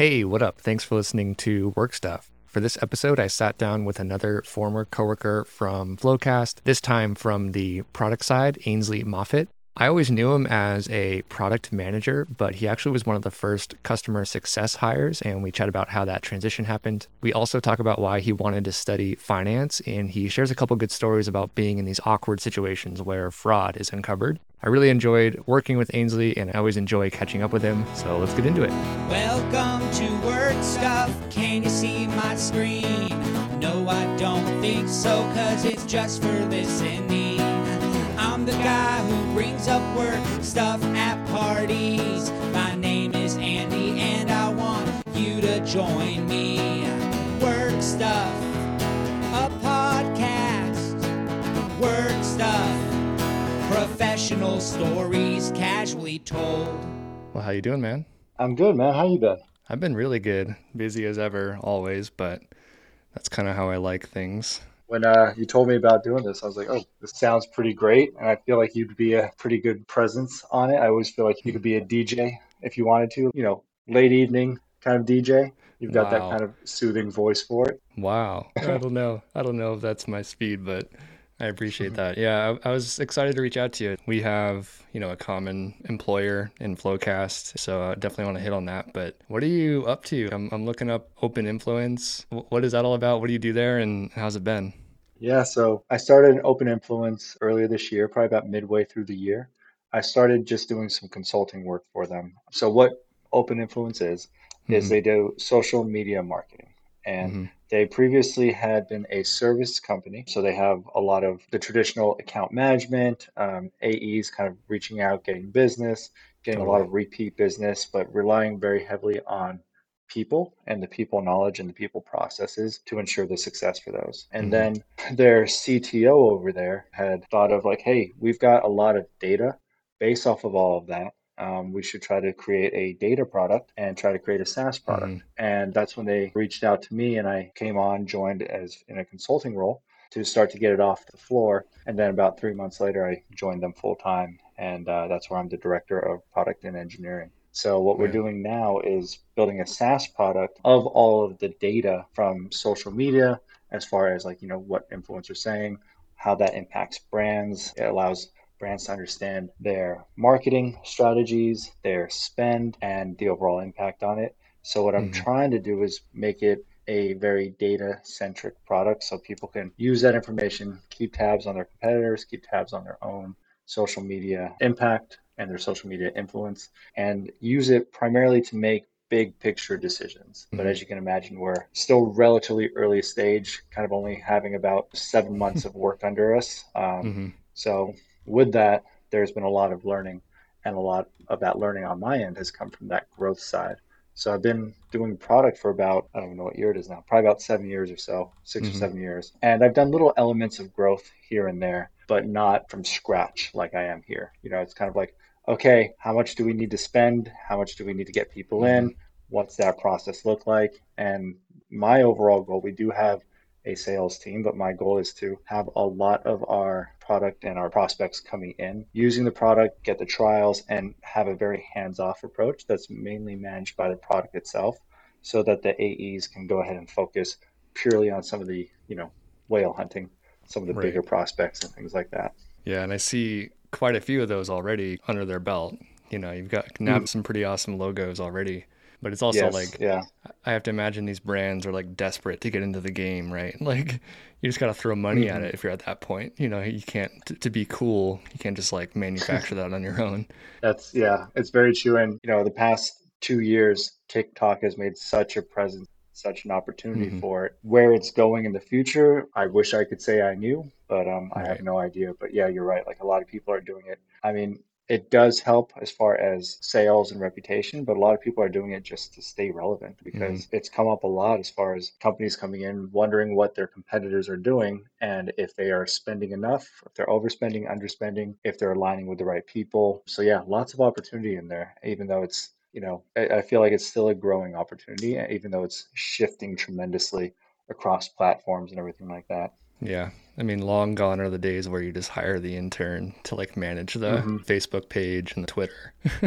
Hey, what up? Thanks for listening to Work Stuff. For this episode, I sat down with another former coworker from FloQast, this time from the product side, Aynsley Moffitt. I always knew him as a product manager, but he actually was one of the first customer success hires, and we chat about how that transition happened. We also talk about why he wanted to study finance, and he shares a couple good stories about being in these awkward situations where fraud is uncovered. I really enjoyed working with Aynsley, and I always enjoy catching up with him, so let's get into it. Welcome to Work Stuff. Can you see my screen? No, I don't think so, cause it's just for listening. I'm the guy who brings up work stuff at parties. My name is Andy, and I want you to join me. Work Stuff, a podcast. Work Stuff, professional stories casually told. Well, how you doing, man? I'm good, man. How you been? I've been really good, busy as ever, always, but that's kind of how I like things when uh, you told me about doing this, I was like, oh, this sounds pretty great. And I feel like you'd be a pretty good presence on it. I always feel like you could be a DJ if you wanted to, you know, late evening kind of DJ. You've got wow. that kind of soothing voice for it. Wow. I don't know. I don't know if that's my speed, but I appreciate that. Yeah, I, I, was excited to reach out to you. We have, you know, a common employer in FloQast, so I definitely want to hit on that. But what are you up to? I'm, I'm looking up Open Influence. What is that all about? What do you do there, and how's it been? Yeah, so I started an Open Influence earlier this year, probably about midway through the year. I started just doing some consulting work for them. So what Open Influence is, mm-hmm. is they do social media marketing. And mm-hmm. They previously had been a service company, so they have a lot of the traditional account management, um, AEs kind of reaching out, getting business, getting a lot of repeat business, but relying very heavily on people and the people knowledge and the people processes to ensure the success for those. And mm-hmm. then their CTO over there had thought of like, hey, we've got a lot of data based off of all of that um, we should try to create a data product and try to create a SaaS product. Mm-hmm. And that's when they reached out to me and I came on, joined as in a consulting role to start to get it off the floor. And then about three months later, I joined them full time. And uh, that's where I'm the director of product and engineering. So what we're doing now is building a SaaS product of all of the data from social media, as far as like, you know, what influencers saying, how that impacts brands. It allows brands to understand their marketing strategies, their spend, and the overall impact on it. So, what I'm mm-hmm. trying to do is make it a very data centric product so people can use that information, keep tabs on their competitors, keep tabs on their own social media impact and their social media influence, and use it primarily to make big picture decisions. Mm-hmm. But as you can imagine, we're still relatively early stage, kind of only having about seven months of work under us. Um, mm-hmm. So with that, there's been a lot of learning, and a lot of that learning on my end has come from that growth side. So I've been doing product for about, I don't even know what year it is now, probably about seven years or so, 6 mm-hmm. or seven years. And I've done little elements of growth here and there, but not from scratch like I am here. You know, it's kind of like, okay, how much do we need to spend? How much do we need to get people in? What's that process look like? And my overall goal, we do have a sales team, but my goal is to have a lot of our product and our prospects coming in using the product, get the trials, and have a very hands off approach that's mainly managed by the product itself so that the AEs can go ahead and focus purely on some of the, you know, whale hunting, some of the right. bigger prospects and things like that. Yeah, and I see quite a few of those already under their belt. You know, you've got nabbed mm. some pretty awesome logos already but it's also yes, like yeah i have to imagine these brands are like desperate to get into the game right like you just got to throw money mm-hmm. at it if you're at that point you know you can't t- to be cool you can't just like manufacture that on your own that's yeah it's very true and you know the past two years tiktok has made such a presence such an opportunity mm-hmm. for it where it's going in the future i wish i could say i knew but um, right. i have no idea but yeah you're right like a lot of people are doing it i mean it does help as far as sales and reputation, but a lot of people are doing it just to stay relevant because mm-hmm. it's come up a lot as far as companies coming in wondering what their competitors are doing and if they are spending enough, if they're overspending, underspending, if they're aligning with the right people. So, yeah, lots of opportunity in there, even though it's you know, I, I feel like it's still a growing opportunity, even though it's shifting tremendously across platforms and everything like that. Yeah. I mean, long gone are the days where you just hire the intern to like manage the mm-hmm. Facebook page and the Twitter.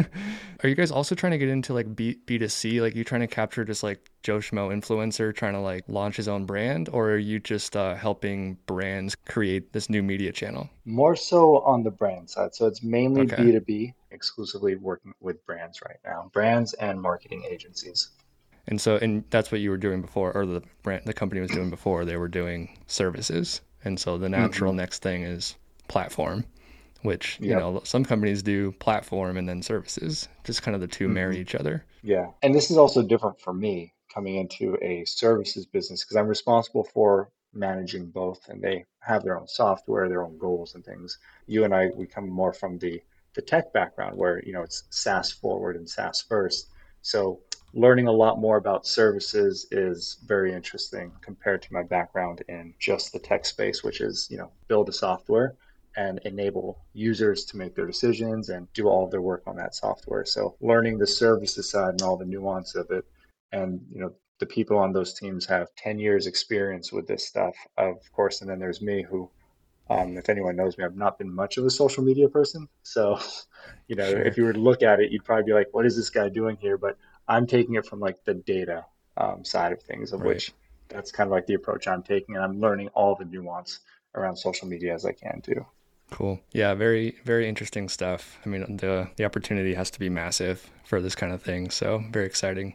are you guys also trying to get into like B B2C? Like you trying to capture just like Joe Schmo influencer trying to like launch his own brand, or are you just uh, helping brands create this new media channel? More so on the brand side. So it's mainly okay. B2B, exclusively working with brands right now, brands and marketing agencies. And so, and that's what you were doing before, or the brand, the company was doing before. They were doing services. And so the natural mm-hmm. next thing is platform, which, you know, some companies do platform and then services, just kind of the 2 mm-hmm. marry each other. Yeah. And this is also different for me coming into a services business because I'm responsible for managing both and they have their own software, their own goals and things. You and I, we come more from the, the tech background where, you know, it's SaaS forward and SaaS first. So learning a lot more about services is very interesting compared to my background in just the tech space, which is, you know, build a software and enable users to make their decisions and do all of their work on that software. So learning the services side and all the nuance of it and, you know, the people on those teams have 10 years experience with this stuff, of course. And then there's me who, um, if anyone knows me, I've not been much of a social media person. So, you know, sure. if you were to look at it, you'd probably be like, what is this guy doing here? But I'm taking it from like the data um, side of things, of right. which that's kind of like the approach I'm taking, and I'm learning all the nuance around social media as I can too. Cool. Yeah, very very interesting stuff. I mean, the the opportunity has to be massive for this kind of thing. So very exciting.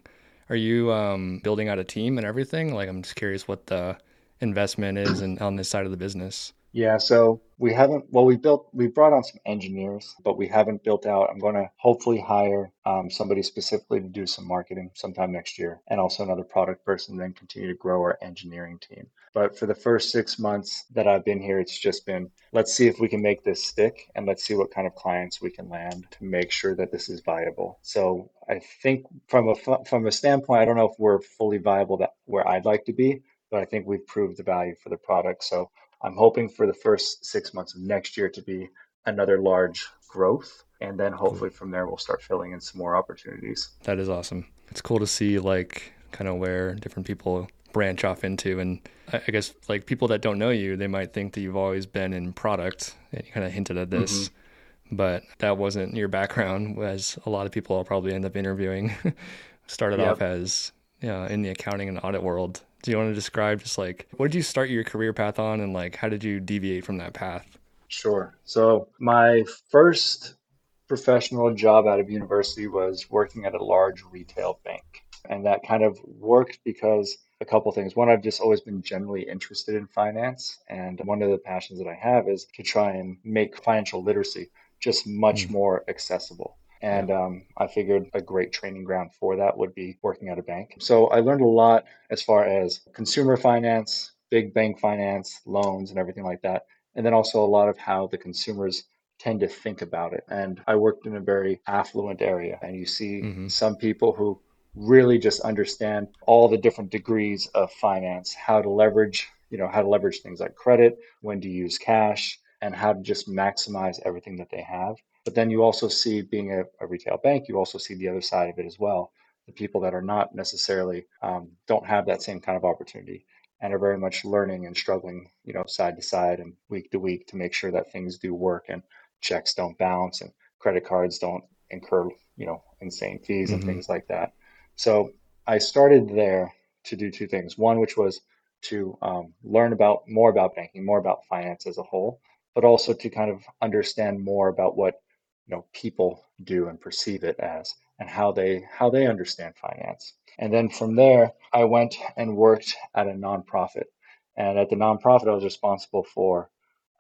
Are you um, building out a team and everything? Like, I'm just curious what the investment is and on this side of the business. Yeah, so we haven't, well, we built, we brought on some engineers, but we haven't built out. I'm going to hopefully hire um, somebody specifically to do some marketing sometime next year and also another product person, then continue to grow our engineering team. But for the first six months that I've been here, it's just been let's see if we can make this stick and let's see what kind of clients we can land to make sure that this is viable. So I think from a from a standpoint, I don't know if we're fully viable that where I'd like to be, but I think we've proved the value for the product. So I'm hoping for the first six months of next year to be another large growth. And then hopefully from there, we'll start filling in some more opportunities. That is awesome. It's cool to see like kind of where different people branch off into. And I guess like people that don't know you, they might think that you've always been in product. And you kind of hinted at this. Mm-hmm but that wasn't your background as a lot of people i'll probably end up interviewing started yep. off as you know, in the accounting and audit world do you want to describe just like what did you start your career path on and like how did you deviate from that path? Sure. So my first professional job out of university was working at a large retail bank. And that kind of worked because a couple things. One, I've just always been generally interested in finance. And one of the passions that I have is to try and make financial literacy just much mm. more accessible. And um, I figured a great training ground for that would be working at a bank. So I learned a lot as far as consumer finance, big bank finance, loans, and everything like that. And then also a lot of how the consumers tend to think about it. And I worked in a very affluent area, and you see mm-hmm. some people who really just understand all the different degrees of finance, how to leverage, you know, how to leverage things like credit, when to use cash, and how to just maximize everything that they have. But then you also see, being a, a, retail bank, you also see the other side of it as well. The people that are not necessarily um, don't have that same kind of opportunity and are very much learning and struggling, you know, side to side and week to week to make sure that things do work and checks don't bounce and credit cards don't incur, you know, insane fees and mm-hmm. things like that. So I started there to do two things. One, which was to um, learn about more about banking, more about finance as a whole, but also to kind of understand more about what you know people do and perceive it as and how they how they understand finance. And then from there i went and worked at a nonprofit. And at the nonprofit i was responsible for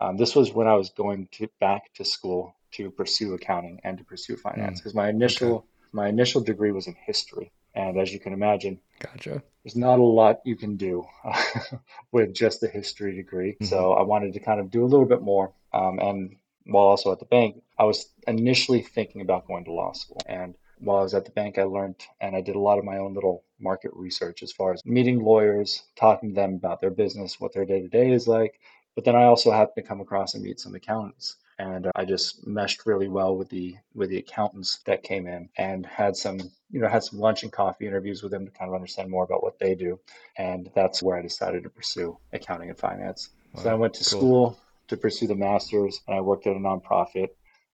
um, this was when i was going to back to school to pursue accounting and to pursue finance because mm, my initial okay. my initial degree was in history. And as you can imagine gotcha. there's not a lot you can do with just a history degree. Mm-hmm. so i wanted to kind of do a little bit more um, and while also at the bank, I was initially thinking about going to law school. And while I was at the bank, I learned and I did a lot of my own little market research as far as meeting lawyers, talking to them about their business, what their day to day is like. But then I also happened to come across and meet some accountants. And uh, I just meshed really well with the with the accountants that came in and had some you know had some lunch and coffee interviews with them to kind of understand more about what they do. And that's where I decided to pursue accounting and finance. Wow. So I went to cool. school to pursue the master's, and I worked at a nonprofit.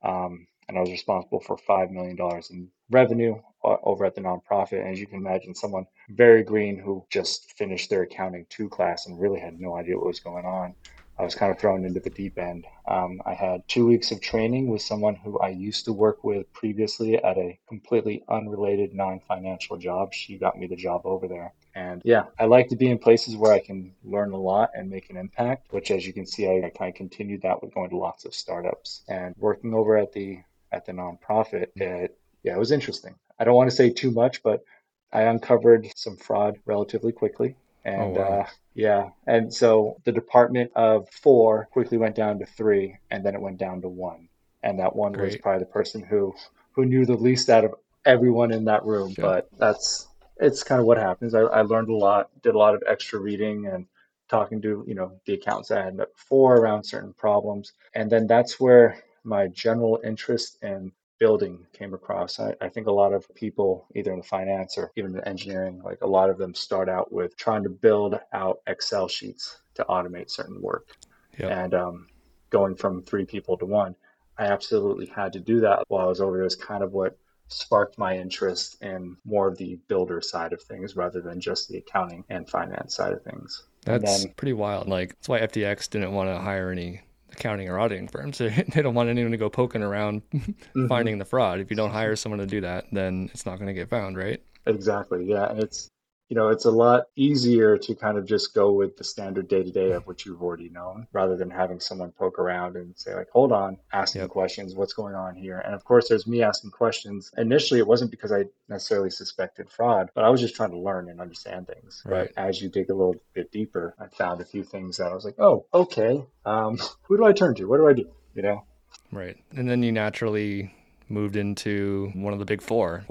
Um, and I was responsible for $5 million in revenue uh, over at the nonprofit. And as you can imagine, someone very green who just finished their accounting two class and really had no idea what was going on. I was kind of thrown into the deep end. Um, I had two weeks of training with someone who I used to work with previously at a completely unrelated non financial job. She got me the job over there. And yeah, I like to be in places where I can learn a lot and make an impact, which as you can see, I, I kind of continued that with going to lots of startups and working over at the at the nonprofit. It, yeah, it was interesting. I don't want to say too much, but I uncovered some fraud relatively quickly. And oh, wow. uh, yeah, and so the department of four quickly went down to three, and then it went down to one. And that one Great. was probably the person who who knew the least out of everyone in that room. But that's it's kind of what happens. I, I learned a lot, did a lot of extra reading and talking to you know the accounts I had met before around certain problems, and then that's where my general interest in building came across. I, I, think a lot of people, either in finance or even in engineering, like a lot of them start out with trying to build out Excel sheets to automate certain work. Yep. And um, going from three people to one, I absolutely had to do that while I was over there. Is kind of what sparked my interest in more of the builder side of things rather than just the accounting and finance side of things. That's then, pretty wild. Like that's why FTX didn't want to hire any accounting or auditing firms. They don't want anyone to go poking around mm-hmm. finding the fraud. If you don't hire someone to do that, then it's not going to get found, right? Exactly. Yeah, and it's you know, it's a lot easier to kind of just go with the standard day to day of what you've already known rather than having someone poke around and say, like, hold on, asking yep. questions, what's going on here? And of course, there's me asking questions. Initially, it wasn't because I necessarily suspected fraud, but I was just trying to learn and understand things. Right. But as you dig a little bit deeper, I found a few things that I was like, oh, okay. Um, who do I turn to? What do I do? You know? Right. And then you naturally moved into one of the big four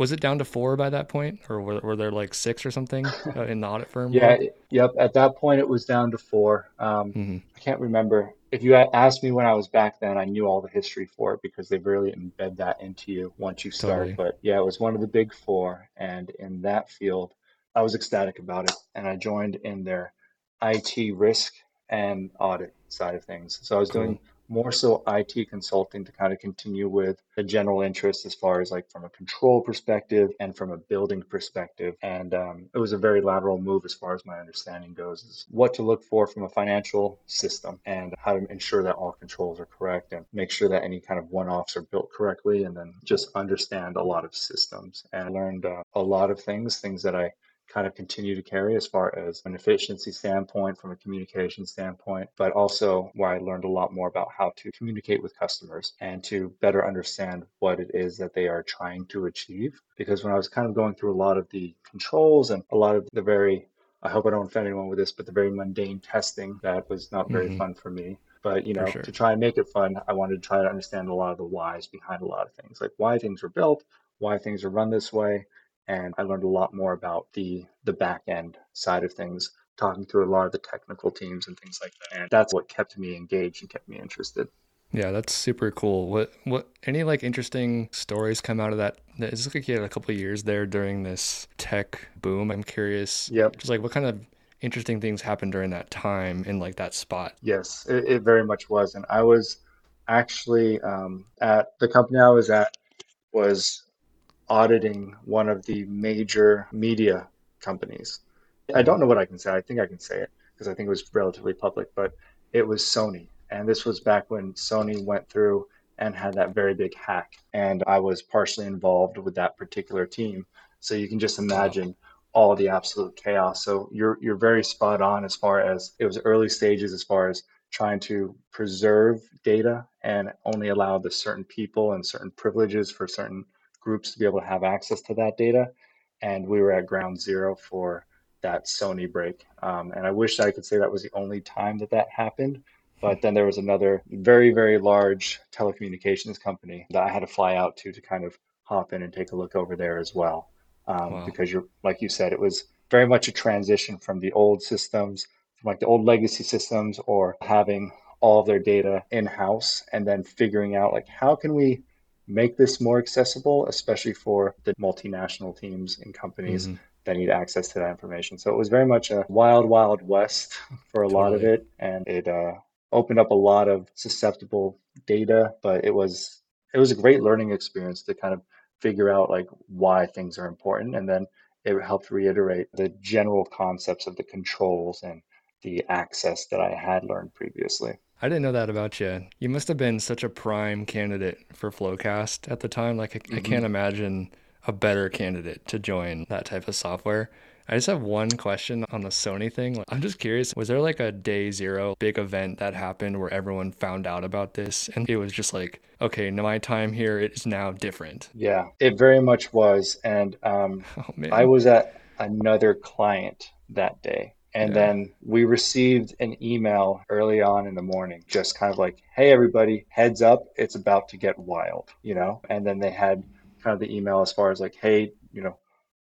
was it down to four by that point, or were, were there like six or something uh, in the audit firm? yeah, yep. At that point, it was down to four. Um, mm-hmm. I can't remember. If you asked me when I was back then, I knew all the history for it because they really embed that into you once you start. Totally. But yeah, it was one of the big four, and in that field, I was ecstatic about it, and I joined in their IT risk and audit side of things. So I was cool. doing more so IT consulting to kind of continue with a general interest as far as like from a control perspective and from a building perspective. And um, it was a very lateral move as far as my understanding goes, is what to look for from a financial system and how to ensure that all controls are correct and make sure that any kind of one offs are built correctly and then just understand a lot of systems. And I learned uh, a lot of things, things that I kind of continue to carry as far as an efficiency standpoint, from a communication standpoint, but also where I learned a lot more about how to communicate with customers and to better understand what it is that they are trying to achieve. Because when I was kind of going through a lot of the controls and a lot of the very I hope I don't offend anyone with this, but the very mundane testing that was not very mm-hmm. fun for me. But you know, sure. to try and make it fun, I wanted to try to understand a lot of the whys behind a lot of things, like why things were built, why things are run this way, and I learned a lot more about the the back end side of things, talking to a lot of the technical teams and things like that. And that's what kept me engaged and kept me interested. Yeah, that's super cool. What what any like interesting stories come out of that? It's like you had a couple of years there during this tech boom. I'm curious. Yep. Just like what kind of interesting things happened during that time in like that spot. Yes, it, it very much was, and I was actually um, at the company I was at was auditing one of the major media companies. I don't know what I can say. I think I can say it because I think it was relatively public, but it was Sony. And this was back when Sony went through and had that very big hack. And I was partially involved with that particular team. So you can just imagine all the absolute chaos. So you're you're very spot on as far as it was early stages as far as trying to preserve data and only allow the certain people and certain privileges for certain groups to be able to have access to that data. And we were at ground zero for that Sony break. Um, and I wish I could say that was the only time that that happened. But then there was another very, very large telecommunications company that I had to fly out to to kind of hop in and take a look over there as well. Um, wow. Because you're, like you said, it was very much a transition from the old systems, from like the old legacy systems, or having all of their data in house and then figuring out like how can we make this more accessible, especially for the multinational teams and companies mm-hmm. that need access to that information. So it was very much a wild, wild west for a totally. lot of it, and it uh, opened up a lot of susceptible data. But it was it was a great learning experience to kind of figure out like why things are important, and then it helped reiterate the general concepts of the controls and the access that I had learned previously. I didn't know that about you. You must have been such a prime candidate for FloQast at the time. Like, I, mm-hmm. I can't imagine a better candidate to join that type of software. I just have one question on the Sony thing. Like, I'm just curious, was there like a day zero big event that happened where everyone found out about this and it was just like, okay, my time here is now different? Yeah, it very much was. And um, oh, I was at another client that day. And yeah. then we received an email early on in the morning, just kind of like, hey, everybody, heads up, it's about to get wild, you know? And then they had kind of the email as far as like, hey, you know,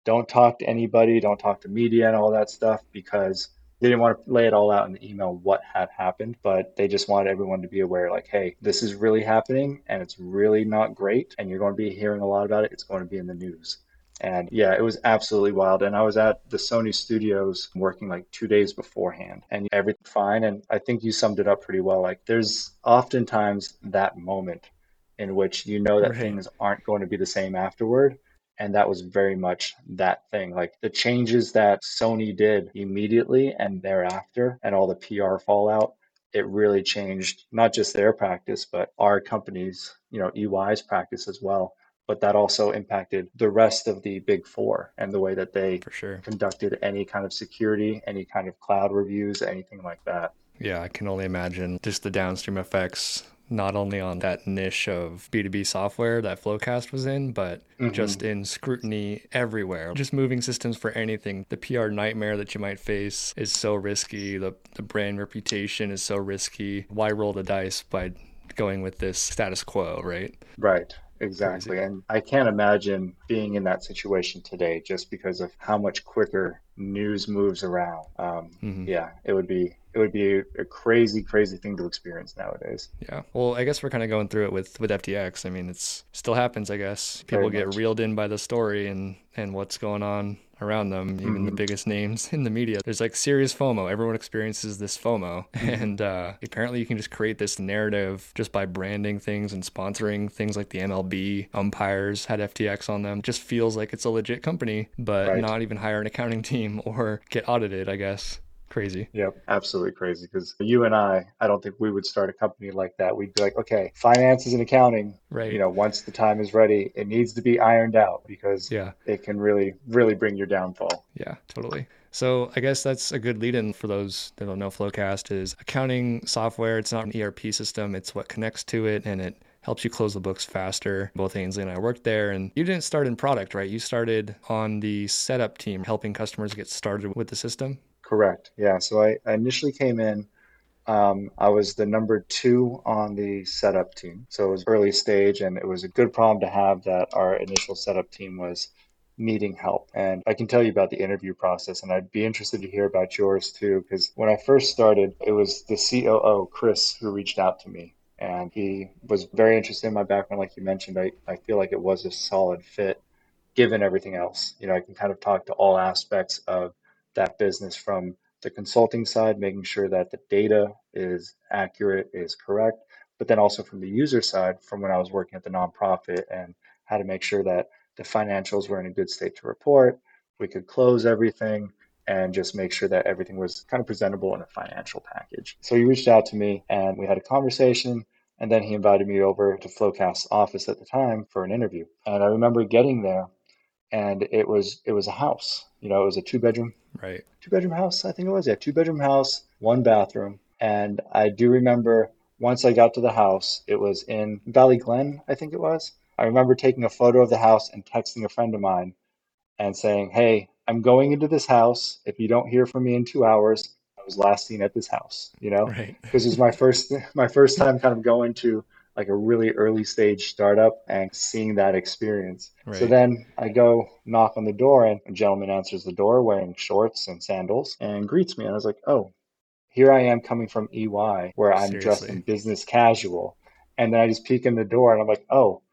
don't talk to anybody, don't talk to media and all that stuff because they didn't want to lay it all out in the email what had happened, but they just wanted everyone to be aware like, hey, this is really happening and it's really not great. And you're going to be hearing a lot about it. It's going to be in the news. And yeah, it was absolutely wild. And I was at the Sony studios working like two days beforehand and everything fine. And I think you summed it up pretty well. Like there's oftentimes that moment in which you know that right. things aren't going to be the same afterward and that was very much that thing like the changes that sony did immediately and thereafter and all the pr fallout it really changed not just their practice but our company's you know ey's practice as well but that also impacted the rest of the big four and the way that they For sure. conducted any kind of security any kind of cloud reviews anything like that yeah i can only imagine just the downstream effects not only on that niche of B2B software that FloQast was in, but mm-hmm. just in scrutiny everywhere. Just moving systems for anything. The PR nightmare that you might face is so risky. The, the brand reputation is so risky. Why roll the dice by going with this status quo, right? Right. Exactly. Crazy. And I can't imagine being in that situation today just because of how much quicker news moves around. Um, mm-hmm. Yeah, it would be it would be a crazy, crazy thing to experience nowadays. Yeah. Well, I guess we're kind of going through it with with FTX. I mean, it's still happens. I guess people get reeled in by the story and and what's going on around them, even mm-hmm. the biggest names in the media. There's like serious FOMO. Everyone experiences this FOMO. Mm-hmm. And uh, apparently, you can just create this narrative just by branding things and sponsoring things like the MLB umpires had FTX on them. It just feels like it's a legit company, but right. not even hire an accounting team or get audited, I guess crazy. Yep, absolutely crazy. Because you and I, I don't think we would start a company like that. We'd be like, okay, finances and accounting. Right. You know, once the time is ready, it needs to be ironed out because yeah, it can really, really bring your downfall. Yeah, totally. So I guess that's a good lead in for those that don't know FloQast is accounting software. It's not an ERP system. It's what connects to it and it helps you close the books faster. Both Aynsley and I worked there and you didn't start in product, right? You started on the setup team, helping customers get started with the system. Correct. Yeah. So I, I initially came in. Um, I was the number two on the setup team. So it was early stage, and it was a good problem to have that our initial setup team was needing help. And I can tell you about the interview process, and I'd be interested to hear about yours too, because when I first started, it was the COO, Chris, who reached out to me. And he was very interested in my background, like you mentioned. I, I feel like it was a solid fit given everything else. You know, I can kind of talk to all aspects of that business from the consulting side, making sure that the data is accurate, is correct, but then also from the user side, from when I was working at the nonprofit and how to make sure that the financials were in a good state to report, we could close everything and just make sure that everything was kind of presentable in a financial package. So he reached out to me and we had a conversation. And then he invited me over to FloQast's office at the time for an interview. And I remember getting there and it was it was a house. You know, it was a two bedroom right two bedroom house. I think it was yeah, two bedroom house, one bathroom. And I do remember once I got to the house, it was in Valley Glen, I think it was. I remember taking a photo of the house and texting a friend of mine and saying, "Hey, I'm going into this house. If you don't hear from me in two hours, I was last seen at this house." You know, right. because it was my first my first time kind of going to like a really early stage startup and seeing that experience. Right. So then I go knock on the door and a gentleman answers the door wearing shorts and sandals and greets me. And I was like, oh, here I am coming from EY where I'm Seriously? dressed in business casual. And then I just peek in the door and I'm like, oh,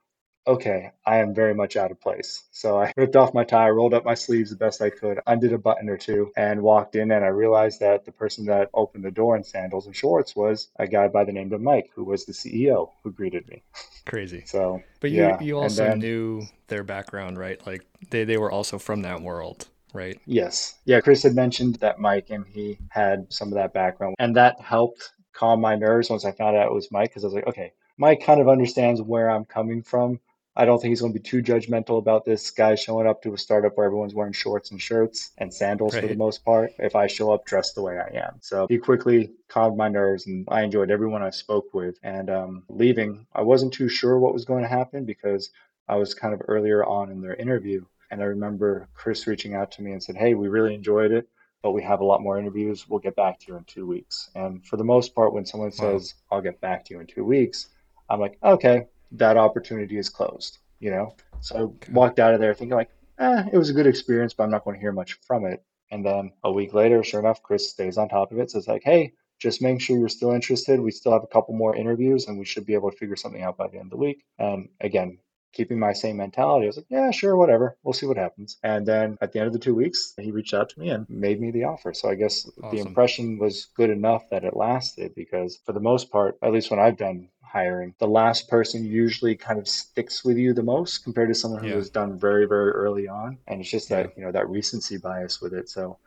okay, I am very much out of place. So I ripped off my tie, rolled up my sleeves the best I could, undid a button or two, and walked in. And I realized that the person that opened the door in sandals and shorts was a guy by the name of Mike, who was the CEO who greeted me. Crazy. So, but you yeah. you also then, knew their background, right? Like they they were also from that world. Right. Yes. Yeah. Chris had mentioned that Mike and he had some of that background, and that helped calm my nerves once I found out it was Mike because I was like, okay, Mike kind of understands where I'm coming from I don't think he's going to be too judgmental about this guy showing up to a startup where everyone's wearing shorts and shirts and sandals right. for the most part. If I show up dressed the way I am, so he quickly calmed my nerves, and I enjoyed everyone I spoke with. And um, leaving, I wasn't too sure what was going to happen because I was kind of earlier on in their interview, and I remember Chris reaching out to me and said, "Hey, we really enjoyed it." But we have a lot more interviews. We'll get back to you in two weeks. And for the most part, when someone says. I'll get back to you in two weeks, I'm like, okay, that opportunity is closed, you know? So okay. I walked out of there thinking like, eh, it was a good experience, but I'm not going to hear much from it. And then a week later, sure enough, Chris stays on top of it. So it's like, hey, just make sure you're still interested. We still have a couple more interviews and we should be able to figure something out by the end of the week. And again, keeping my same mentality. I was like, yeah, sure, whatever. We'll see what happens. And then at the end of the two weeks, he reached out to me and made me the offer. So I guess awesome. the impression was good enough that it lasted because for the most part, at least when I've done hiring, the last person usually kind of sticks with you the most compared to someone who yeah. was done very, very early on. And it's just that, you know, that recency bias with it. So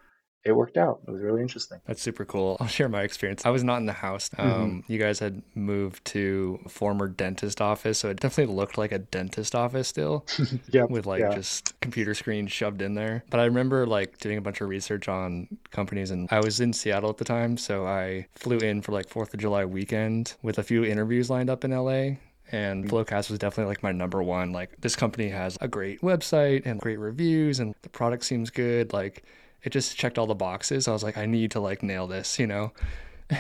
it worked out. It was really interesting. That's super cool. I'll share my experience. I was not in the house. Mm-hmm. Um, mm-hmm. You guys had moved to former dentist office, so it definitely looked like a dentist office still. yeah, with like yeah. just computer screens shoved in there. But I remember like doing a bunch of research on companies, and I was in Seattle at the time, so I flew in for like Fourth of July weekend with a few interviews lined up in LA and mm-hmm. FloQast was definitely like my number one. Like this company has a great website and great reviews and the product seems good. Like it just checked all the boxes. I was like, I need to like nail this, you know?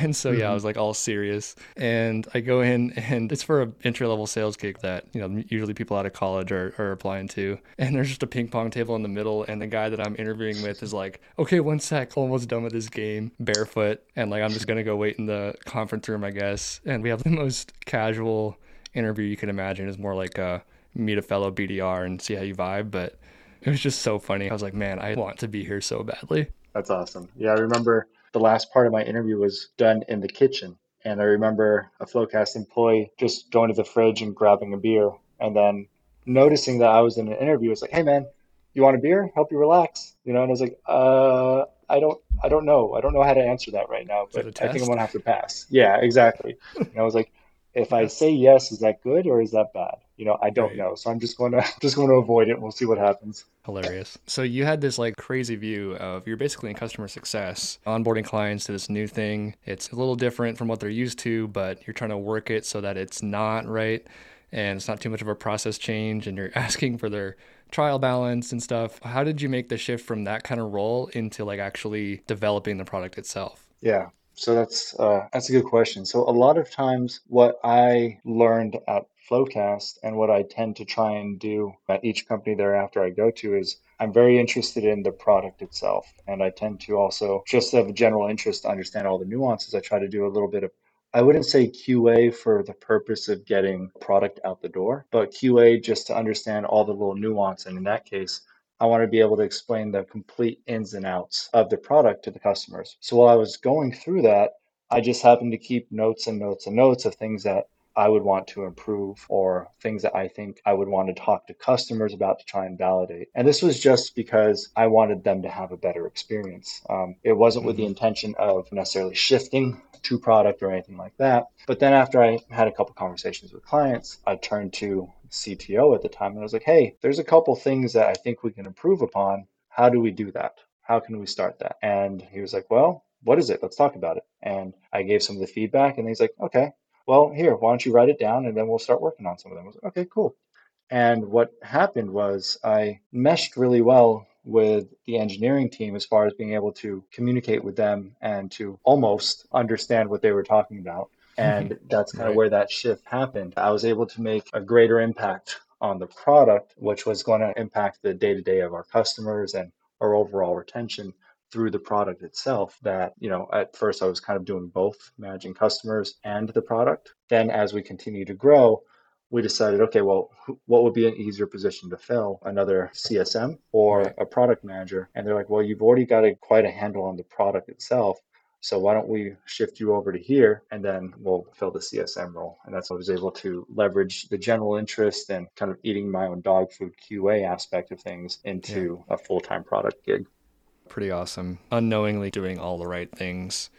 And so, yeah, I mm-hmm. was like all serious. And I go in, and it's for an entry level sales gig that, you know, usually people out of college are, are applying to. And there's just a ping pong table in the middle. And the guy that I'm interviewing with is like, okay, one sec, almost done with this game, barefoot. And like, I'm just going to go wait in the conference room, I guess. And we have the most casual interview you can imagine. It's more like a meet a fellow BDR and see how you vibe. But it was just so funny. I was like, man, I want to be here so badly. That's awesome. Yeah, I remember the last part of my interview was done in the kitchen. And I remember a FloQast employee just going to the fridge and grabbing a beer and then noticing that I was in an interview. It's like, hey man, you want a beer? Help you relax. You know, and I was like, uh, I don't I don't know. I don't know how to answer that right now, but I think I'm gonna have to pass. Yeah, exactly. and I was like, if I say yes, is that good or is that bad? You know, I don't right. know. So I'm just going to just going to avoid it. We'll see what happens. Hilarious. So you had this like crazy view of you're basically in customer success, onboarding clients to this new thing. It's a little different from what they're used to, but you're trying to work it so that it's not right and it's not too much of a process change and you're asking for their trial balance and stuff. How did you make the shift from that kind of role into like actually developing the product itself? Yeah. So that's uh, that's a good question. So a lot of times, what I learned at FloQast and what I tend to try and do at each company thereafter I go to is I'm very interested in the product itself, and I tend to also just have a general interest to understand all the nuances. I try to do a little bit of I wouldn't say QA for the purpose of getting product out the door, but QA just to understand all the little nuance. And in that case, I want to be able to explain the complete ins and outs of the product to the customers. So while I was going through that, I just happened to keep notes and notes and notes of things that I would want to improve or things that I think I would want to talk to customers about to try and validate. And this was just because I wanted them to have a better experience. Um, it wasn't with the mm-hmm. intention of necessarily shifting to product or anything like that. But then after I had a couple conversations with clients, I turned to CTO at the time and I was like, hey, there's a couple things that I think we can improve upon. How do we do that? How can we start that? And he was like, well, what is it? Let's talk about it. And I gave some of the feedback and he's like, okay, well, here, why don't you write it down and then we'll start working on some of them. I was like, okay, cool. And what happened was I meshed really well with the engineering team as far as being able to communicate with them and to almost understand what they were talking about. Mm-hmm. And that's kind right. of where that shift happened. I was able to make a greater impact on the product, which was going to impact the day to day of our customers and our overall retention through the product itself that you know at first i was kind of doing both managing customers and the product then as we continue to grow we decided, okay, well, what would be an easier position to fill? Another CSM or a product manager? And they're like, well, you've already got a, quite a handle on the product itself. So why don't we shift you over to here and then we'll fill the CSM role. And that's what I was able to leverage the general interest and kind of eating my own dog food QA aspect of things into yeah. a full time product gig. Pretty awesome. Unknowingly doing all the right things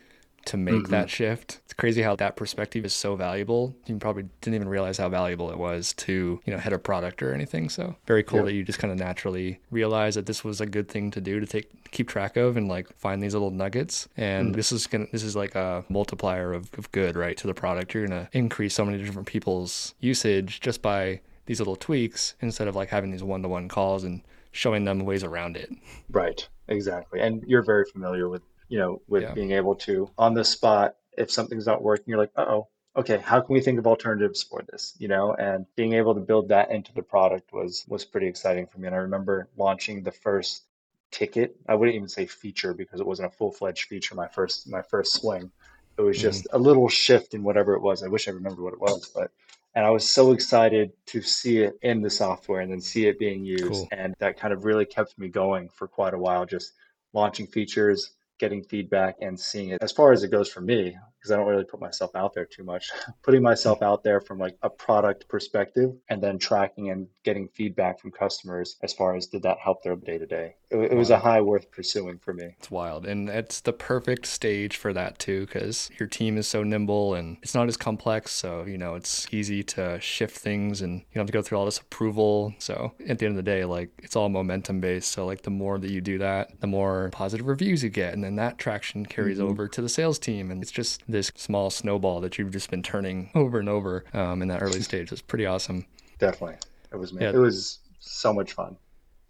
to make mm-hmm. that shift. It's crazy how that perspective is so valuable. You probably didn't even realize how valuable it was to, you know, head a product or anything. So very cool yep. that you just kind of naturally realize that this was a good thing to do to take keep track of and like find these little nuggets. And mm-hmm. this is gonna this is like a multiplier of, of good, right, to the product. You're gonna increase so many different people's usage just by these little tweaks instead of like having these one to one calls and showing them ways around it. Right. Exactly. And you're very familiar with you know, with yeah. being able to on the spot, if something's not working, you're like, oh, okay, how can we think of alternatives for this? You know, and being able to build that into the product was was pretty exciting for me. And I remember launching the first ticket. I wouldn't even say feature because it wasn't a full fledged feature. My first my first swing. It was just mm-hmm. a little shift in whatever it was. I wish I remember what it was, but and I was so excited to see it in the software and then see it being used. Cool. And that kind of really kept me going for quite a while, just launching features, getting feedback and seeing it as far as it goes for me because I don't really put myself out there too much. Putting myself out there from like a product perspective and then tracking and getting feedback from customers as far as did that help their day to day. It was a high worth pursuing for me. It's wild. And it's the perfect stage for that too because your team is so nimble and it's not as complex. So, you know, it's easy to shift things and you don't have to go through all this approval. So, at the end of the day, like it's all momentum based. So, like the more that you do that, the more positive reviews you get. And then that traction carries mm-hmm. over to the sales team. And it's just this small snowball that you've just been turning over and over um, in that early stage. It's pretty awesome. Definitely, it was. Yeah. It was so much fun.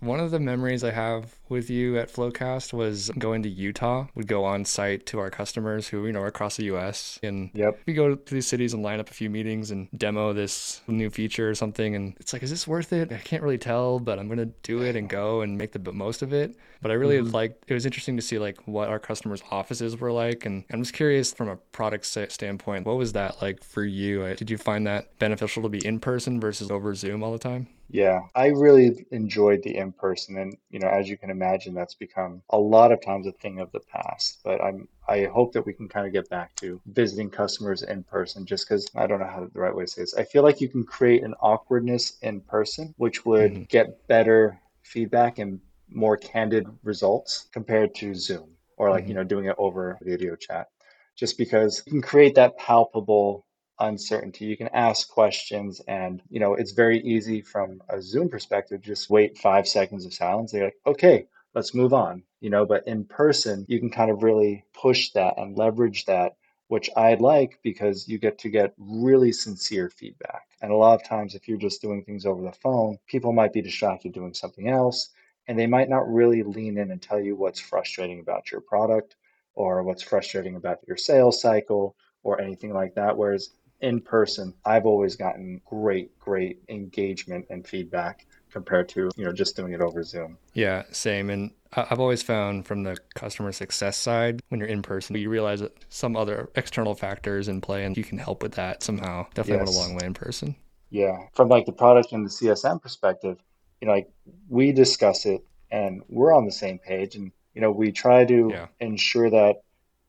One of the memories I have with you at FloQast was going to Utah. We'd go on site to our customers who, you know, are across the US. And yep. we go to these cities and line up a few meetings and demo this new feature or something. And it's like, is this worth it? I can't really tell, but I'm going to do it and go and make the most of it. But I really mm-hmm. liked, it was interesting to see like what our customers' offices were like. And I'm just curious from a product standpoint, what was that like for you? Did you find that beneficial to be in person versus over Zoom all the time? Yeah, I really enjoyed the in person, and you know, as you can imagine, that's become a lot of times a thing of the past. But I'm I hope that we can kind of get back to visiting customers in person, just because I don't know how the right way to say this. I feel like you can create an awkwardness in person, which would mm-hmm. get better feedback and more candid results compared to Zoom or like mm-hmm. you know doing it over video chat. Just because you can create that palpable uncertainty. You can ask questions, and you know it's very easy from a Zoom perspective. Just wait five seconds of silence. They're like, okay, let's move on. You know, but in person, you can kind of really push that and leverage that, which I like because you get to get really sincere feedback. And a lot of times, if you're just doing things over the phone, people might be distracted doing something else, and they might not really lean in and tell you what's frustrating about your product or what's frustrating about your sales cycle or anything like that. Whereas in person, I've always gotten great, great engagement and feedback compared to, you know, just doing it over Zoom. Yeah, same. And I've always found from the customer success side, when you're in person, you realize that some other external factors in play and you can help with that somehow. Definitely yes. went a long way in person. Yeah. From like the product and the CSM perspective, you know, like we discuss it and we're on the same page and, you know, we try to yeah. ensure that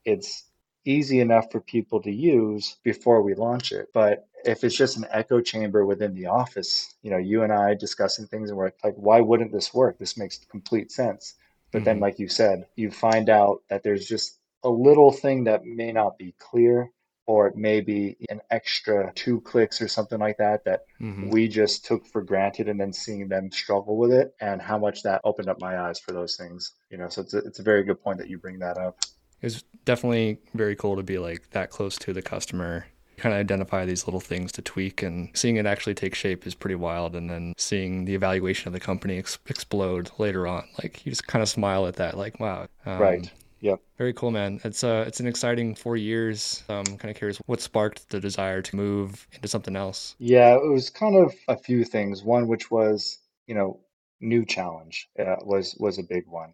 it's easy enough for people to use before we launch it. But if it's just an echo chamber within the office, you know, you and I discussing things and we're like, why wouldn't this work? This makes complete sense. But mm-hmm. then, like you said, you find out that there's just a little thing that may not be clear, or it may be an extra two clicks or something like that that mm-hmm. we just took for granted and then seeing them struggle with it and how much that opened up my eyes for those things you know so it's a, it's a very good point that you bring that up it's definitely very cool to be like that close to the customer kind of identify these little things to tweak and seeing it actually take shape is pretty wild and then seeing the evaluation of the company ex- explode later on like you just kind of smile at that like wow um, right yeah Very cool, man. It's uh, it's an exciting four years. Um, kind of curious what sparked the desire to move into something else. Yeah, it was kind of a few things. One, which was you know, new challenge uh, was was a big one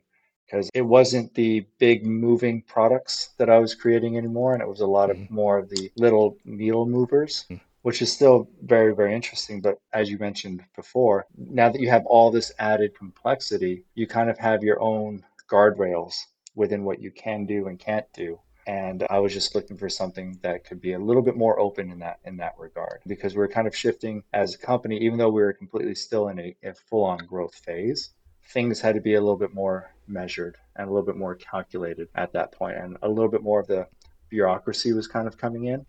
because it wasn't the big moving products that I was creating anymore, and it was a lot of mm-hmm. more of the little needle movers. Mm-hmm. which is still very, very interesting. But as you mentioned before, now that you have all this added complexity, you kind of have your own guardrails within what you can do and can't do. And I was just looking for something that could be a little bit more open in that in that regard because we're kind of shifting as a company, even though we were completely still in a, a full-on growth phase, things had to be a little bit more measured and a little bit more calculated at that point, and a little bit more of the bureaucracy was kind of coming in.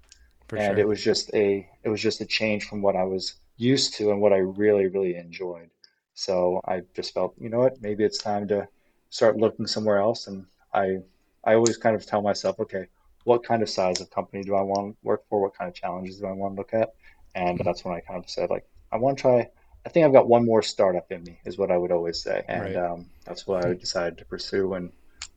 For and sure. it was just a it was just a change from what I was used to and what I really really enjoyed. So I just felt, you know what, maybe it's time to start looking somewhere else. And I I always kind of tell myself, okay, what kind of size of company do I want to work for? What kind of challenges do I want to look at? And that's when I kind of said, like, I want to try. I think I've got one more startup in me, is what I would always say, and right. um, that's what I decided to pursue and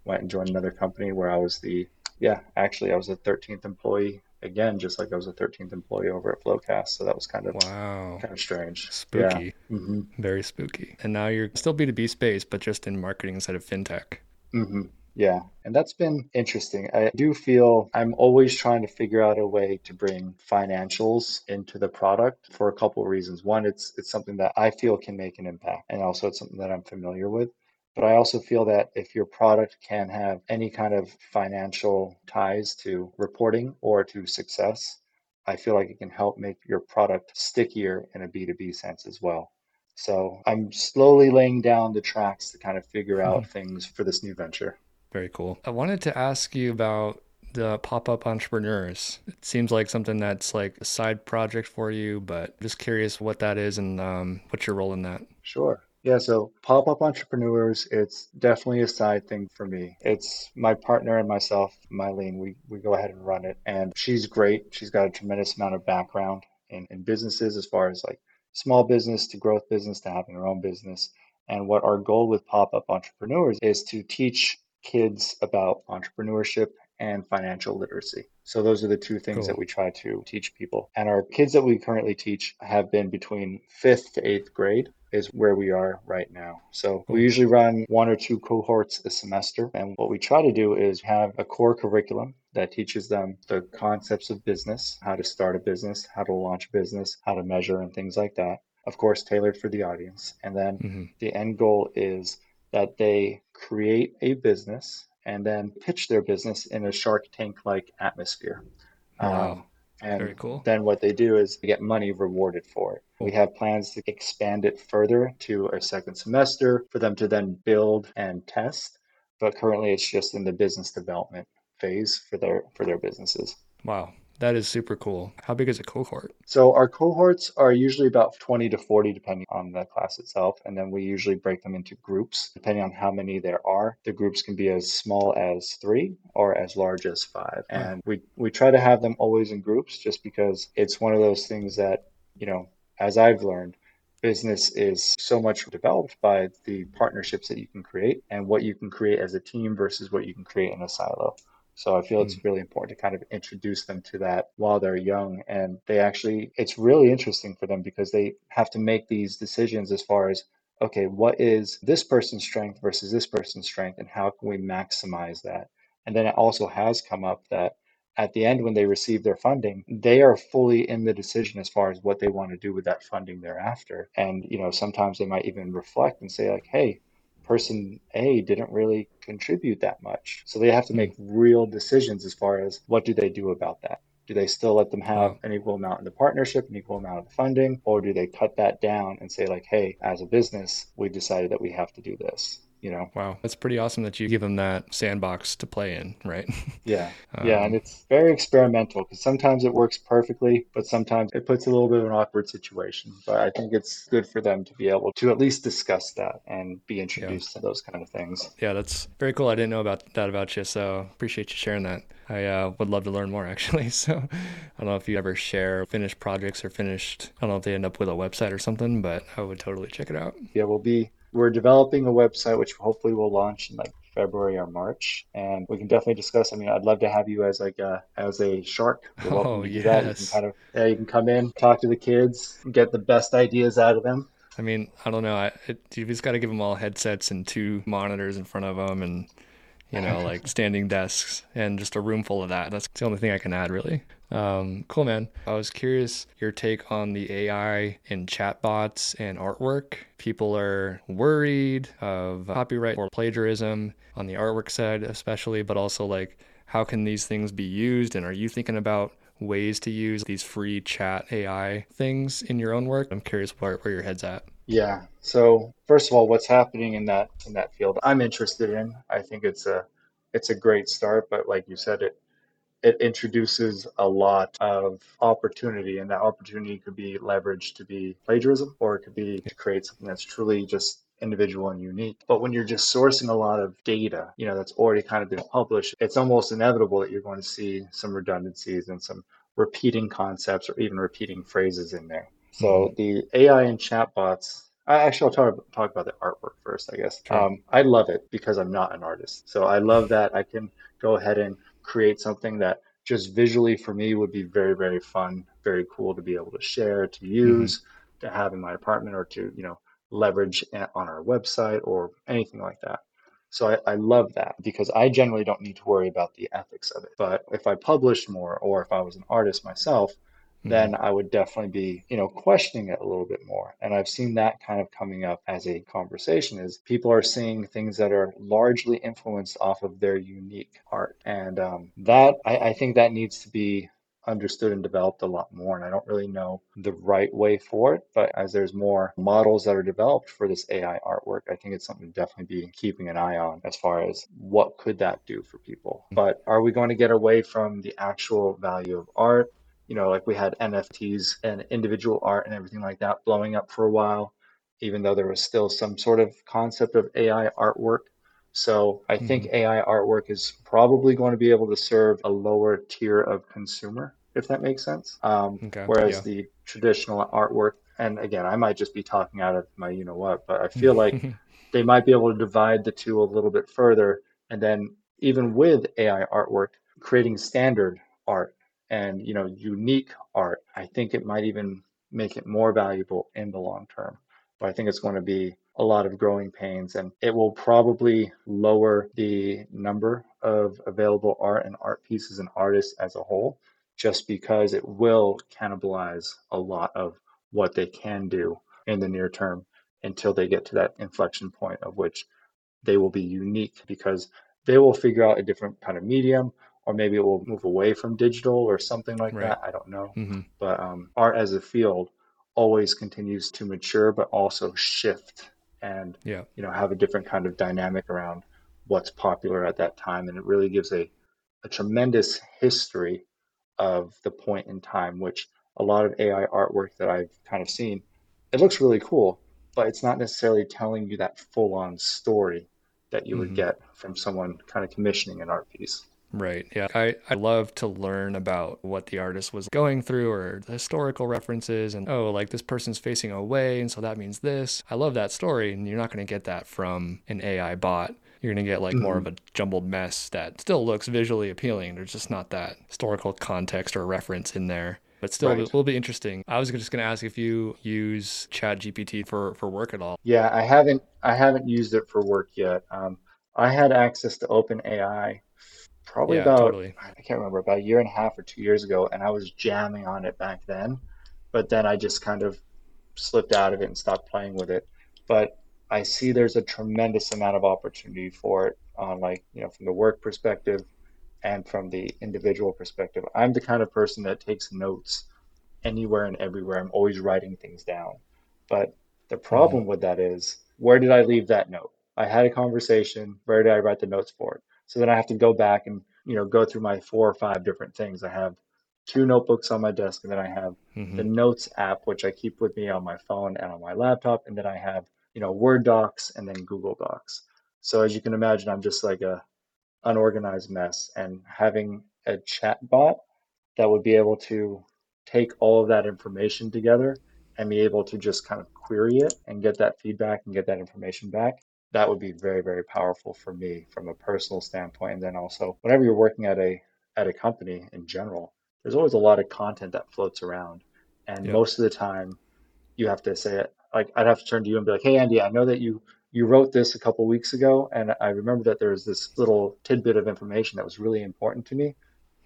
went and joined another company where I was the yeah, actually I was the 13th employee again, just like I was a 13th employee over at FloQast. So that was kind of wow, kind of strange, spooky, yeah. mm-hmm. very spooky. And now you're still B2B space, but just in marketing instead of fintech. Mm-hmm. Yeah, and that's been interesting. I do feel I'm always trying to figure out a way to bring financials into the product for a couple of reasons. One, it's it's something that I feel can make an impact, and also it's something that I'm familiar with. But I also feel that if your product can have any kind of financial ties to reporting or to success, I feel like it can help make your product stickier in a B2B sense as well. So I'm slowly laying down the tracks to kind of figure out mm-hmm. things for this new venture. Very cool. I wanted to ask you about the pop-up entrepreneurs. It seems like something that's like a side project for you, but just curious what that is and um, what's your role in that. Sure. Yeah, so pop up entrepreneurs, it's definitely a side thing for me. It's my partner and myself, Mylene. We, we go ahead and run it. And she's great. She's got a tremendous amount of background in, in businesses as far as like small business to growth business to having her own business. And what our goal with pop up entrepreneurs is to teach kids about entrepreneurship and financial literacy. So those are the two things cool. that we try to teach people. And our kids that we currently teach have been between fifth to eighth grade is where we are right now. So we usually run one or two cohorts a semester. And what we try to do is have a core curriculum that teaches them the concepts of business, how to start a business, how to launch a business, how to measure, and things like that. Of course, tailored for the audience. And then mm-hmm. the end goal is that they create a business and then pitch their business in a Shark Tank like atmosphere. Wow. Um, and Very cool. then what they do is they get money rewarded for it. We have plans to expand it further to a second semester for them to then build and test. But currently it's just in the business development phase for their for their businesses. Wow. That is super cool. How big is a cohort? So our cohorts are usually about 20 to 40 depending on the class itself and then we usually break them into groups depending on how many there are. The groups can be as small as 3 or as large as 5. And we we try to have them always in groups just because it's one of those things that, you know, as I've learned, business is so much developed by the partnerships that you can create and what you can create as a team versus what you can create in a silo. So I feel it's hmm. really important to kind of introduce them to that while they're young. And they actually, it's really interesting for them because they have to make these decisions as far as, okay, what is this person's strength versus this person's strength, and how can we maximize that? And then it also has come up that at the end, when they receive their funding, they are fully in the decision as far as what they want to do with that funding thereafter. And, you know, sometimes they might even reflect and say, like, hey, person A didn't really contribute that much. So they have to make real decisions as far as what do they do about that. Do they still let them have an equal amount in the partnership, an equal amount of the funding, or do they cut that down and say like, hey, as a business, we decided that we have to do this? You know. Wow, that's pretty awesome that you give them that sandbox to play in, right? Yeah, um, yeah, and it's very experimental because sometimes it works perfectly, but sometimes it puts a little bit of an awkward situation. But I think it's good for them to be able to at least discuss that and be introduced yeah. to those kind of things. Yeah, that's very cool. I didn't know about that about you, so appreciate you sharing that. I uh, would love to learn more actually. So I don't know if you ever share finished projects or finished. I don't know if they end up with a website or something, but I would totally check it out. Yeah, we'll be we're developing a website which hopefully will launch in like February or March, and we can definitely discuss. I mean, I'd love to have you as like a as a shark. oh yes. That. You can kind of yeah, you can come in, talk to the kids, get the best ideas out of them. I mean, I don't know. I, it, you just got to give them all headsets and two monitors in front of them, and you know, like standing desks and just a room full of that. That's the only thing I can add, really. Um, cool, man. I was curious your take on the AI in chatbots and artwork. People are worried of copyright or plagiarism on the artwork side, especially, but also like, how can these things be used? And are you thinking about ways to use these free chat AI things in your own work? I'm curious where, where your head's at. Yeah. So first of all, what's happening in that in that field, I'm interested in. I think it's a it's a great start, but like you said, it it introduces a lot of opportunity, and that opportunity could be leveraged to be plagiarism, or it could be to create something that's truly just individual and unique. But when you're just sourcing a lot of data, you know, that's already kind of been published, it's almost inevitable that you're going to see some redundancies and some repeating concepts or even repeating phrases in there. So mm-hmm. the AI and chatbots, I actually I'll talk, talk about the artwork first, I guess. Sure. Um, I love it because I'm not an artist. So I love that I can go ahead and create something that just visually for me would be very, very fun, very cool to be able to share, to use, mm-hmm. to have in my apartment or to, you know, leverage on our website or anything like that. So I, I, love that because I generally don't need to worry about the ethics of it. But if I published more or if I was an artist myself, mm-hmm. Then I would definitely be, you know, questioning it a little bit more. And I've seen that kind of coming up as a conversation is people are seeing things that are largely influenced off of their unique art. And um, that I, I think that needs to be understood and developed a lot more. And I don't really know the right way for it. But as there's more models that are developed for this AI artwork, I think it's something to definitely be keeping an eye on as far as what could that do for people. But are we going to get away from the actual value of art? You know, like we had NFTs and individual art and everything like that blowing up for a while, even though there was still some sort of concept of AI artwork. So I think mm-hmm. AI artwork is probably going to be able to serve a lower tier of consumer, if that makes sense. Um, okay. Whereas yeah. the traditional artwork, and again, I might just be talking out of my you know what, but I feel like they might be able to divide the two a little bit further. And then even with AI artwork, creating standard art and you know unique art, I think it might even make it more valuable in the long term. But I think it's going to be a lot of growing pains and it will probably lower the number of available art and art pieces and artists as a whole just because it will cannibalize a lot of what they can do in the near term until they get to that inflection point of which they will be unique because they will figure out a different kind of medium or maybe it will move away from digital or something like right. that i don't know mm-hmm. but um, art as a field always continues to mature but also shift and yeah. you know have a different kind of dynamic around what's popular at that time and it really gives a, a tremendous history of the point in time which a lot of ai artwork that i've kind of seen it looks really cool but it's not necessarily telling you that full on story that you mm-hmm. would get from someone kind of commissioning an art piece Right. Yeah. I, I love to learn about what the artist was going through or the historical references and, oh, like this person's facing away. And so that means this. I love that story. And you're not going to get that from an AI bot. You're going to get like mm-hmm. more of a jumbled mess that still looks visually appealing. There's just not that historical context or reference in there. But still, right. it will be interesting. I was just going to ask if you use Chat GPT for, for work at all. Yeah, I haven't. I haven't used it for work yet. Um, I had access to OpenAI probably yeah, about totally. I can't remember about a year and a half or two years ago, and I was jamming on it back then. But then I just kind of slipped out of it and stopped playing with it. But I see there's a tremendous amount of opportunity for it on like you know from the work perspective and from the individual perspective. I'm the kind of person that takes notes anywhere and everywhere. I'm always writing things down. But the problem mm-hmm. with that is where did I leave that note? I had a conversation. Where did I write the notes for it? So then I have to go back and you know go through my four or five different things. I have two notebooks on my desk, and then I have mm-hmm. the Notes app, which I keep with me on my phone and on my laptop, and then I have you know Word docs and then Google Docs. So as you can imagine, I'm just like a unorganized mess, and having a chat bot that would be able to take all of that information together and be able to just kind of query it and get that feedback and get that information back that would be very very powerful for me from a personal standpoint and then also whenever you're working at a at a company in general there's always a lot of content that floats around and yep. most of the time you have to say it like i'd have to turn to you and be like hey andy i know that you you wrote this a couple weeks ago, and I remember that there was this little tidbit of information that was really important to me.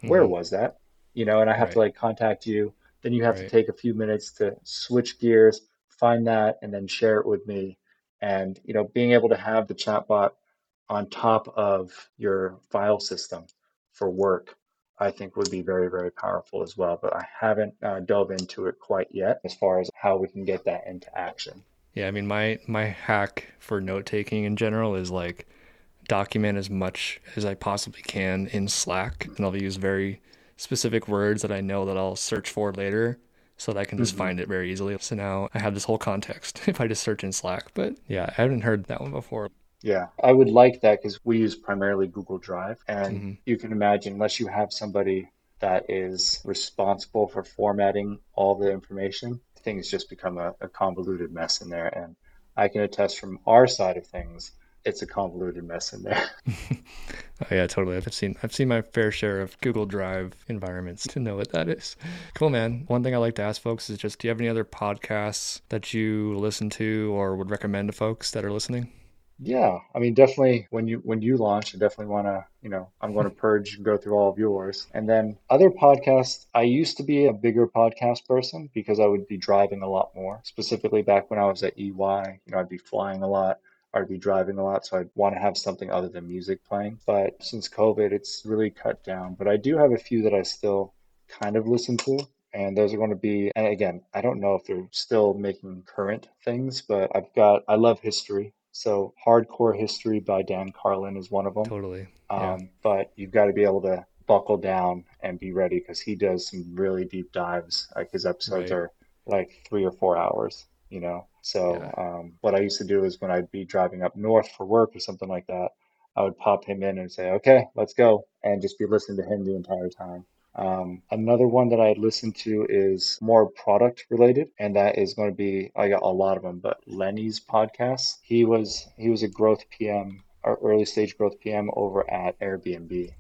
Where Mhm. was that? You know, and I have to like contact you. Then you have to take a few minutes to switch gears, find that, and then share it with me. And, you know, being able to have the chatbot on top of your file system for work, I think would be very, very powerful as well. But I haven't uh, dove into it quite yet as far as how we can get that into action. Yeah, I mean my my hack for note taking in general is like document as much as I possibly can in Slack, and I'll use very specific words that I know that I'll search for later, so that I can just find it very easily. So now I have this whole context if I just search in Slack. But yeah, I haven't heard that one before. Yeah, I would like that because we use primarily Google Drive. And Mhm. you can imagine, unless you have somebody that is responsible for formatting all the information, things just become a, a convoluted mess in there. And I can attest from our side of things, it's a convoluted mess in there. Oh, yeah, totally. I've seen I've seen my fair share of Google Drive environments to know what that is. Cool, man. One thing I like to ask folks is just, do you have any other podcasts that you listen to or would recommend to folks that are listening? Yeah, I mean, definitely when you when you launch, I definitely want to, you know, I'm going to purge and go through all of yours. And then other podcasts, I used to be a bigger podcast person because I would be driving a lot more. Specifically back when I was at EY, you know, I'd be flying a lot. I'd be driving a lot, so I'd want to have something other than music playing. But since COVID, it's really cut down. But I do have a few that I still kind of listen to. And those are going to be, and again, I don't know if they're still making current things, but I've got, I love history. So Hardcore History by Dan Carlin is one of them. Totally. Yeah. Um, but you've got to be able to buckle down and be ready because he does some really deep dives. Like his episodes Right. are like three or four hours, you know. So Yeah. um, what I used to do is when I'd be driving up north for work or something like that, I would pop him in and say, "Okay, let's go," and just be listening to him the entire time. Um, another one that I listened to is more product related, and that is going to be I got a lot of them, but Lenny's podcast. He was he was a growth PM or early stage growth PM over at Airbnb,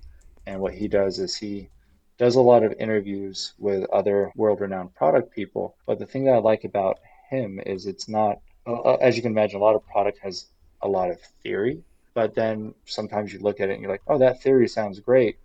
and what he does is he does a lot of interviews with other world renowned product people. But the thing that I like about him is it's not, uh, as you can imagine, a lot of product has a lot of theory, but then sometimes you look at it and you're like, oh, that theory sounds great,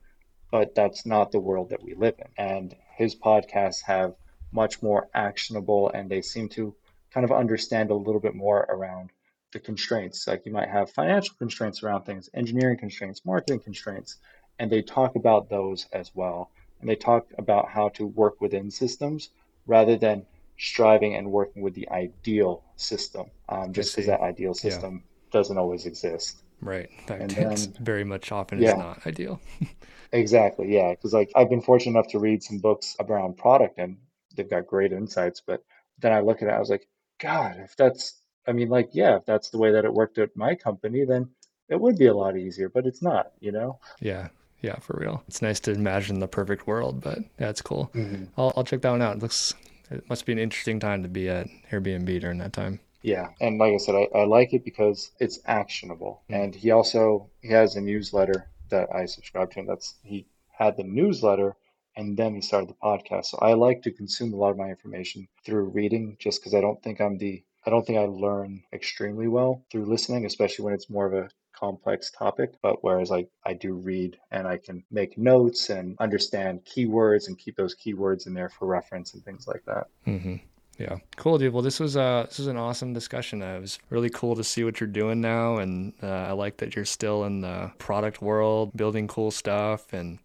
but that's not the world that we live in. And his podcasts have much more actionable and they seem to kind of understand a little bit more around the constraints. Like you might have financial constraints around things, engineering constraints, marketing constraints, and they talk about those as well. And they talk about how to work within systems rather than striving and working with the ideal system, um, just because that ideal Yeah. system doesn't always exist. Right. That And then- very much often Yeah. is not ideal. Exactly, yeah. Because like I've been fortunate enough to read some books around product and they've got great insights, but then I look at it, I was like, God, if that's, I mean, like, yeah, if that's the way that it worked at my company, then it would be a lot easier, but it's not, you know? Yeah. Yeah, for real. It's nice to imagine the perfect world, but that's cool. Mm-hmm. I'll, I'll check that one out. It looks, it must be an interesting time to be at Airbnb during that time. Yeah, and like I said, I, I like it because it's actionable. Hmm. And he also he has a newsletter that I subscribe to, and that's he had the newsletter and then he started the podcast. So I like to consume a lot of my information through reading just because I don't think I'm the I don't think I learn extremely well through listening, especially when it's more of a complex topic. But whereas I, I do read and I can make notes and understand keywords and keep those keywords in there for reference and things like that. hmm Yeah, cool, dude. Well, this was uh this was an awesome discussion. Uh, it was really cool to see what you're doing now, and uh, I like that you're still in the product world, building cool stuff, and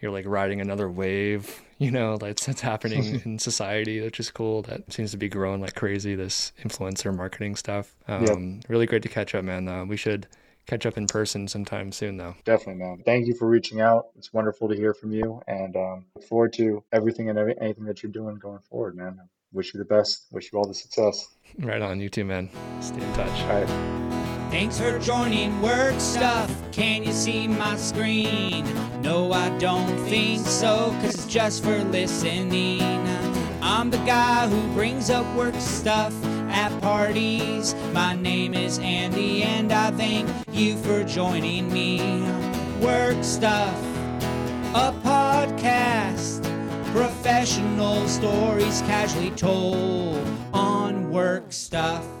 you're like riding another wave. You know, that's that's happening in society, which is cool. That seems to be growing like crazy. This influencer marketing stuff. Um, Really great to catch up, man. Uh, we should catch up in person sometime soon, though. Definitely, man. Thank you for reaching out. It's wonderful to hear from you, and um, look forward to everything and every, anything that you're doing going forward, man. Wish you the best. Wish you all the success. Right on, you too, man. Stay in touch. All right. Thanks for joining Work Stuff. Can you see my screen? No, I don't think so, cause it's just for listening. I'm the guy who brings up work stuff at parties. My name is Andy, and I thank you for joining me. Work Stuff, a podcast. Professional stories casually told on work stuff.